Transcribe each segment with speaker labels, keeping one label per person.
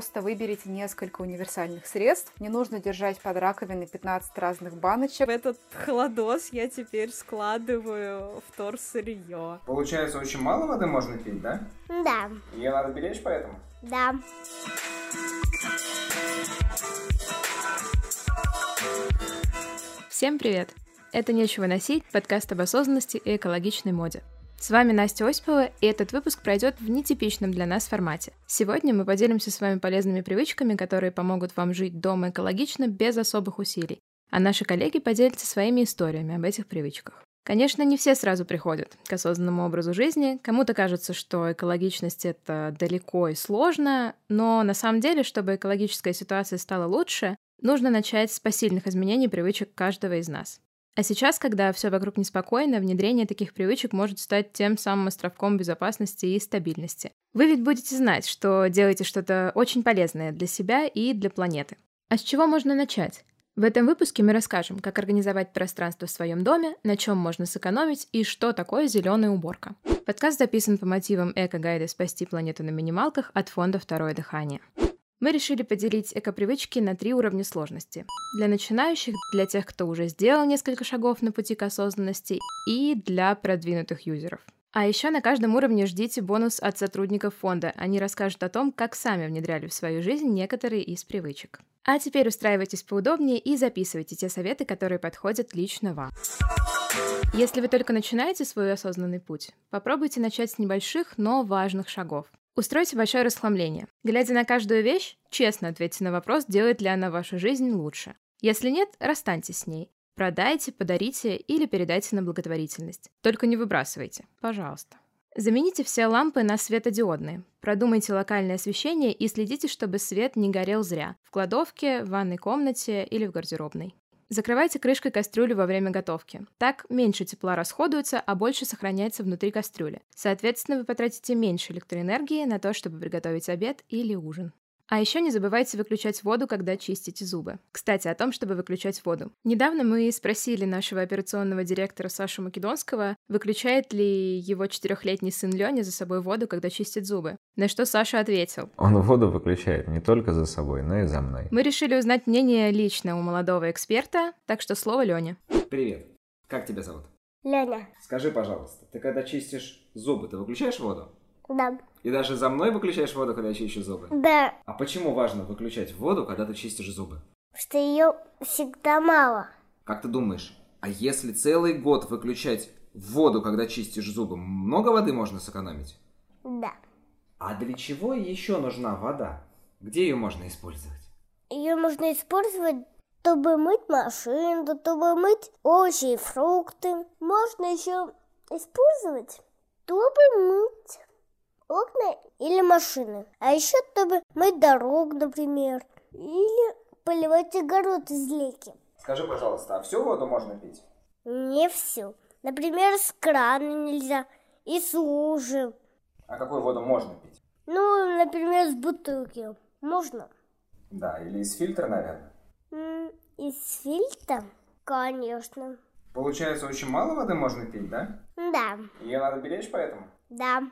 Speaker 1: Просто выберите несколько универсальных средств. Не нужно держать под раковиной 15 разных баночек.
Speaker 2: В этот холодос я теперь складываю вторсырье.
Speaker 3: Получается, очень мало воды можно пить, да?
Speaker 4: Да.
Speaker 3: Ее надо беречь поэтому?
Speaker 4: Да.
Speaker 5: Всем привет! Это «Нечего носить» — подкаст об осознанности и экологичной моде. С вами Настя Осипова, и этот выпуск пройдет в нетипичном для нас формате. Сегодня мы поделимся с вами полезными привычками, которые помогут вам жить дома экологично без особых усилий, а наши коллеги поделятся своими историями об этих привычках. Конечно, не все сразу приходят к осознанному образу жизни. Кому-то кажется, что экологичность — это далеко и сложно, но на самом деле, чтобы экологическая ситуация стала лучше, нужно начать с посильных изменений привычек каждого из нас. А сейчас, когда все вокруг неспокойно, внедрение таких привычек может стать тем самым островком безопасности и стабильности. Вы ведь будете знать, что делаете что-то очень полезное для себя и для планеты. А с чего можно начать? В этом выпуске мы расскажем, как организовать пространство в своем доме, на чем можно сэкономить и что такое зеленая уборка. Подкаст записан по мотивам эко-гайда «Спасти планету на минималках» от фонда «Второе дыхание». Мы решили поделить эко-привычки на три уровня сложности. Для начинающих, для тех, кто уже сделал несколько шагов на пути к осознанности, и для продвинутых юзеров. А еще на каждом уровне ждите бонус от сотрудников фонда. Они расскажут о том, как сами внедряли в свою жизнь некоторые из привычек. А теперь устраивайтесь поудобнее и записывайте те советы, которые подходят лично вам. Если вы только начинаете свой осознанный путь, попробуйте начать с небольших, но важных шагов. Устройте большое расхламление. Глядя на каждую вещь, честно ответьте на вопрос, делает ли она вашу жизнь лучше. Если нет, расстаньтесь с ней. Продайте, подарите или передайте на благотворительность. Только не выбрасывайте, пожалуйста. Замените все лампы на светодиодные. Продумайте локальное освещение и следите, чтобы свет не горел зря. В кладовке, в ванной комнате или в гардеробной. Закрывайте крышкой кастрюлю во время готовки. Так меньше тепла расходуется, а больше сохраняется внутри кастрюли. Соответственно, вы потратите меньше электроэнергии на то, чтобы приготовить обед или ужин. А еще не забывайте выключать воду, когда чистите зубы. Кстати, о том, чтобы выключать воду. Недавно мы спросили нашего операционного директора Сашу Македонского, выключает ли его четырехлетний сын Леня за собой воду, когда чистит зубы. На что Саша ответил.
Speaker 6: Он воду выключает не только за собой, но и за мной.
Speaker 5: Мы решили узнать мнение лично у молодого эксперта, так что слово Лене.
Speaker 3: Привет. Как тебя зовут?
Speaker 4: Леня.
Speaker 3: Скажи, пожалуйста, ты когда чистишь зубы, ты выключаешь воду?
Speaker 4: Да.
Speaker 3: И даже за мной выключаешь воду, когда я чищу зубы?
Speaker 4: Да.
Speaker 3: А почему важно выключать воду, когда ты чистишь зубы?
Speaker 4: Что ее всегда мало.
Speaker 3: Как ты думаешь, а если целый год выключать воду, когда чистишь зубы, много воды можно сэкономить?
Speaker 4: Да.
Speaker 3: А для чего еще нужна вода? Где ее можно использовать?
Speaker 4: Ее можно использовать, чтобы мыть машину, чтобы мыть овощи и фрукты. Можно еще использовать, чтобы мыть окна или машины. А еще чтобы мыть дорогу, например. Или поливать огород из лейки.
Speaker 3: Скажи, пожалуйста, а всю воду можно пить?
Speaker 4: Не всю. Например, с крана нельзя. И с лужи.
Speaker 3: А какую воду можно пить?
Speaker 4: Ну, например, с бутылки. Можно?
Speaker 3: Да, или из фильтра, наверное.
Speaker 4: М, Из фильтра? Конечно.
Speaker 3: Получается, очень мало воды можно пить, да?
Speaker 4: Да,
Speaker 3: Ее надо беречь поэтому?
Speaker 4: да.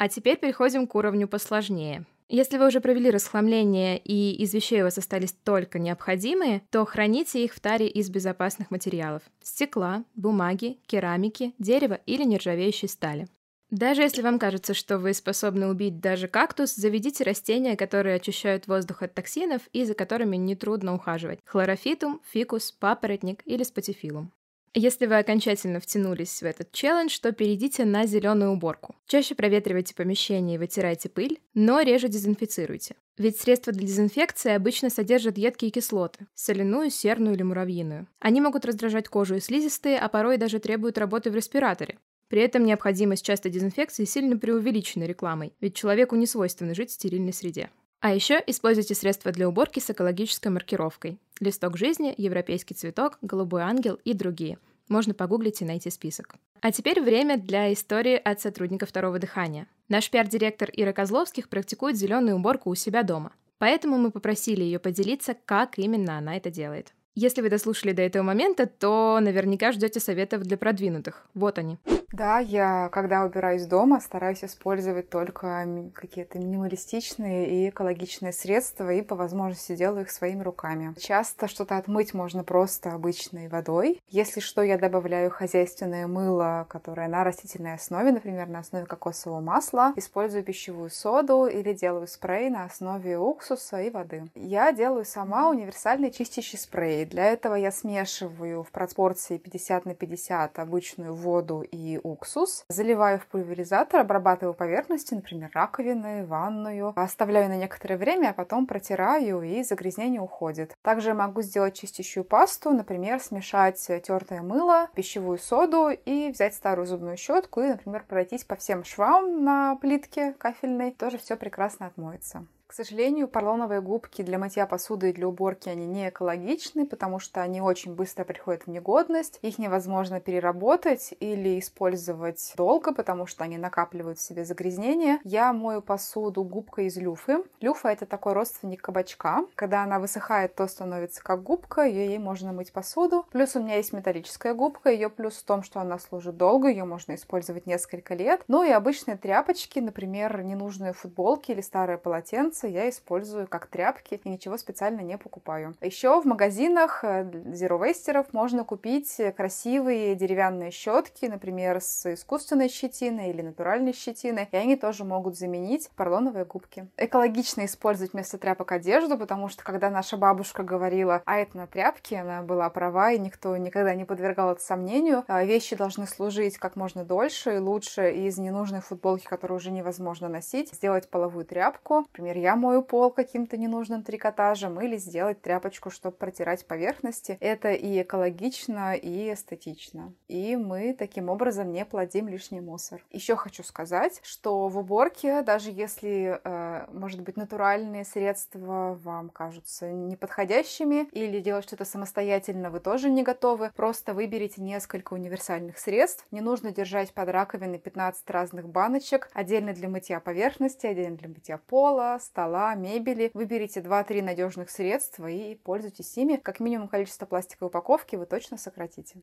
Speaker 5: А теперь переходим к уровню посложнее. Если вы уже провели расхламление и из вещей у вас остались только необходимые, то храните их в таре из безопасных материалов – стекла, бумаги, керамики, дерева или нержавеющей стали. Даже если вам кажется, что вы способны убить даже кактус, заведите растения, которые очищают воздух от токсинов и за которыми нетрудно ухаживать – хлорофитум, фикус, папоротник или спатифилум. Если вы окончательно втянулись в этот челлендж, то перейдите на зеленую уборку. Чаще проветривайте помещение и вытирайте пыль, но реже дезинфицируйте. Ведь средства для дезинфекции обычно содержат едкие кислоты – соляную, серную или муравьиную. Они могут раздражать кожу и слизистые, а порой даже требуют работы в респираторе. При этом необходимость частой дезинфекции сильно преувеличена рекламой, ведь человеку не свойственно жить в стерильной среде. А еще используйте средства для уборки с экологической маркировкой. Листок жизни, европейский цветок, голубой ангел и другие. Можно погуглить и найти список. А теперь время для истории от сотрудника второго дыхания. Наш пиар-директор Ира Козловских практикует зеленую уборку у себя дома. Поэтому мы попросили ее поделиться, как именно она это делает. Если вы дослушали до этого момента, то наверняка ждете советов для продвинутых. Вот они.
Speaker 1: Да, я, когда убираюсь дома, стараюсь использовать только какие-то минималистичные и экологичные средства, и по возможности делаю их своими руками. Часто что-то отмыть можно просто обычной водой. Если что, я добавляю хозяйственное мыло, которое на растительной основе, например, на основе кокосового масла, использую пищевую соду или делаю спрей на основе уксуса и воды. Я делаю сама универсальный чистящий спрей. Для этого я смешиваю в пропорции 50 на 50 обычную воду и уксус, заливаю в пульверизатор, обрабатываю поверхности, например, раковины, ванную, оставляю на некоторое время, а потом протираю, и загрязнение уходит. Также могу сделать чистящую пасту, например, смешать тертое мыло, пищевую соду и взять старую зубную щетку и, например, пройтись по всем швам на плитке кафельной, тоже все прекрасно отмоется. К сожалению, поролоновые губки для мытья посуды и для уборки они не экологичны, потому что они очень быстро приходят в негодность. Их невозможно переработать или использовать долго, потому что они накапливают в себе загрязнения. Я мою посуду губкой из люфы. Люфа — это такой родственник кабачка. Когда она высыхает, то становится как губка, ей можно мыть посуду. Плюс у меня есть металлическая губка. Ее плюс в том, что она служит долго, ее можно использовать несколько лет. Ну и обычные тряпочки, например, ненужные футболки или старые полотенца, полотенца я использую как тряпки и ничего специально не покупаю. Еще в магазинах э, Zero Waster'ов можно купить красивые деревянные щетки, например, с искусственной щетиной или натуральной щетиной, и они тоже могут заменить поролоновые губки. Экологично использовать вместо тряпок одежду, потому что когда наша бабушка говорила, а это на тряпке, она была права, и никто никогда не подвергал это сомнению. А вещи должны служить как можно дольше и лучше из ненужной футболки, которую уже невозможно носить, сделать половую тряпку. Например, я я мою пол каким-то ненужным трикотажем или сделать тряпочку, чтобы протирать поверхности. Это и экологично, и эстетично. И мы таким образом не плодим лишний мусор. Еще хочу сказать, что в уборке, даже если, э, может быть, натуральные средства вам кажутся неподходящими или делать что-то самостоятельно вы тоже не готовы, просто выберите несколько универсальных средств. Не нужно держать под раковиной 15 разных баночек, отдельно для мытья поверхности, отдельно для мытья пола, мебели. Выберите 2-3 надежных средства и пользуйтесь ими. Как минимум количество пластиковой упаковки вы точно сократите.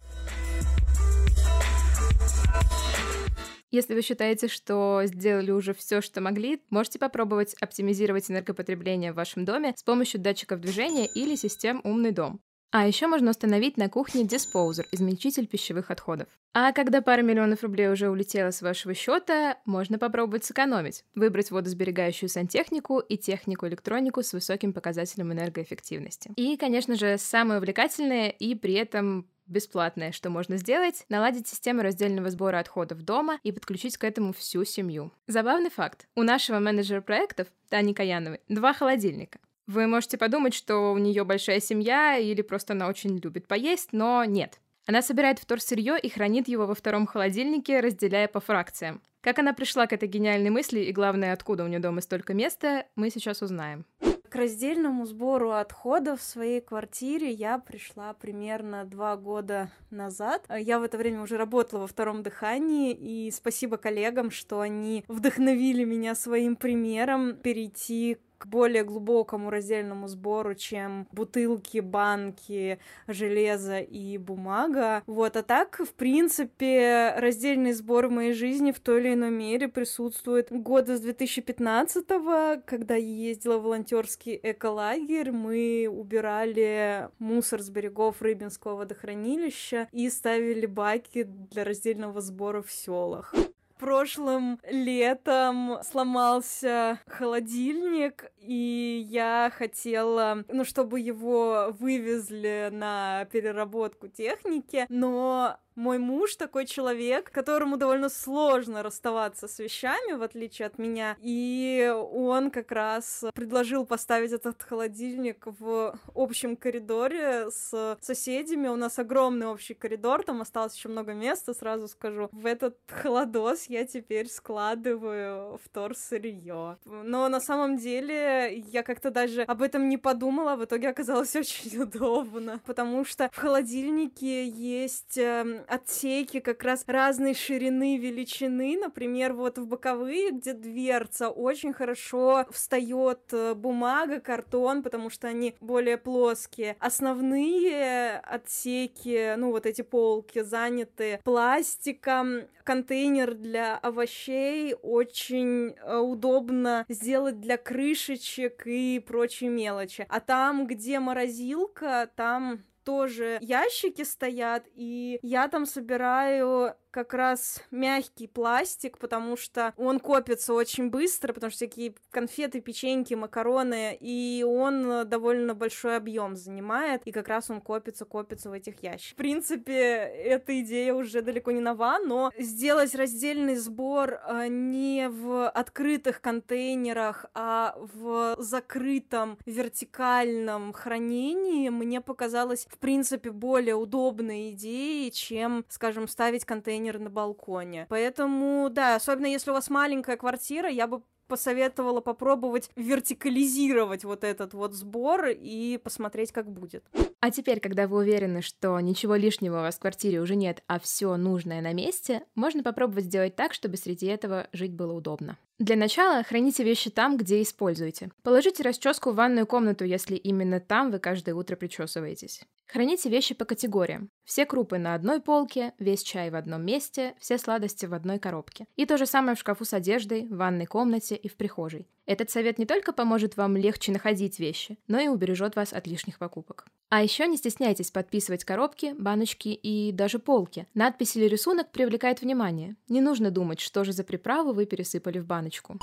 Speaker 5: Если вы считаете, что сделали уже все, что могли, можете попробовать оптимизировать энергопотребление в вашем доме с помощью датчиков движения или систем «Умный дом». А еще можно установить на кухне диспоузер, измельчитель пищевых отходов. А когда пара миллионов рублей уже улетела с вашего счета, можно попробовать сэкономить, выбрать водосберегающую сантехнику и технику-электронику с высоким показателем энергоэффективности. И, конечно же, самое увлекательное и при этом бесплатное, что можно сделать, наладить систему раздельного сбора отходов дома и подключить к этому всю семью. Забавный факт. У нашего менеджера проектов, Тани Каяновой, два холодильника. Вы можете подумать, что у нее большая семья или просто она очень любит поесть, но нет. Она собирает вторсырье и хранит его во втором холодильнике, разделяя по фракциям. Как она пришла к этой гениальной мысли и, главное, откуда у нее дома столько места, мы сейчас узнаем.
Speaker 2: К раздельному сбору отходов в своей квартире я пришла примерно два года назад. Я в это время уже работала во втором дыхании, и спасибо коллегам, что они вдохновили меня своим примером перейти к более глубокому раздельному сбору, чем бутылки, банки, железо и бумага. Вот, а так, в принципе, раздельный сбор в моей жизни в той или иной мере присутствует года с 2015-го, когда я ездила в волонтерский эколагерь, мы убирали мусор с берегов Рыбинского водохранилища и ставили баки для раздельного сбора в селах прошлым летом сломался холодильник, и я хотела, ну, чтобы его вывезли на переработку техники, но мой муж такой человек, которому довольно сложно расставаться с вещами, в отличие от меня, и он как раз предложил поставить этот холодильник в общем коридоре с соседями. У нас огромный общий коридор, там осталось еще много места, сразу скажу. В этот холодос я теперь складываю вторсырье. Но на самом деле я как-то даже об этом не подумала, в итоге оказалось очень удобно, потому что в холодильнике есть эм, отсеки как раз разной ширины, величины. Например, вот в боковые, где дверца, очень хорошо встает э, бумага, картон, потому что они более плоские. Основные отсеки, ну вот эти полки заняты пластиком, контейнер для овощей очень э, удобно сделать для крышечек и прочей мелочи. А там, где морозилка, там тоже ящики стоят, и я там собираю как раз мягкий пластик, потому что он копится очень быстро, потому что всякие конфеты, печеньки, макароны, и он довольно большой объем занимает, и как раз он копится, копится в этих ящиках. В принципе, эта идея уже далеко не нова, но сделать раздельный сбор а, не в открытых контейнерах, а в закрытом вертикальном хранении мне показалось, в принципе, более удобной идеей, чем, скажем, ставить контейнер контейнер на балконе. Поэтому, да, особенно если у вас маленькая квартира, я бы посоветовала попробовать вертикализировать вот этот вот сбор и посмотреть, как будет.
Speaker 5: А теперь, когда вы уверены, что ничего лишнего у вас в квартире уже нет, а все нужное на месте, можно попробовать сделать так, чтобы среди этого жить было удобно. Для начала храните вещи там, где используете. Положите расческу в ванную комнату, если именно там вы каждое утро причесываетесь. Храните вещи по категориям. Все крупы на одной полке, весь чай в одном месте, все сладости в одной коробке. И то же самое в шкафу с одеждой, в ванной комнате и в прихожей. Этот совет не только поможет вам легче находить вещи, но и убережет вас от лишних покупок. А еще не стесняйтесь подписывать коробки, баночки и даже полки. Надпись или рисунок привлекает внимание. Не нужно думать, что же за приправу вы пересыпали в баночку.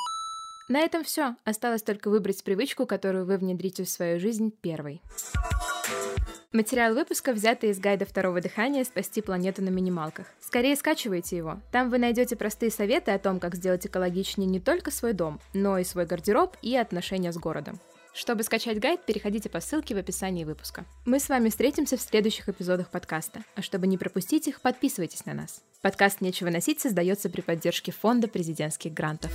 Speaker 5: На этом все. Осталось только выбрать привычку, которую вы внедрите в свою жизнь первой. Материал выпуска взятый из гайда второго дыхания «Спасти планету на минималках». Скорее скачивайте его. Там вы найдете простые советы о том, как сделать экологичнее не только свой дом, но и свой гардероб и отношения с городом. Чтобы скачать гайд, переходите по ссылке в описании выпуска. Мы с вами встретимся в следующих эпизодах подкаста, а чтобы не пропустить их, подписывайтесь на нас. Подкаст «Нечего носить» создается при поддержке Фонда президентских грантов.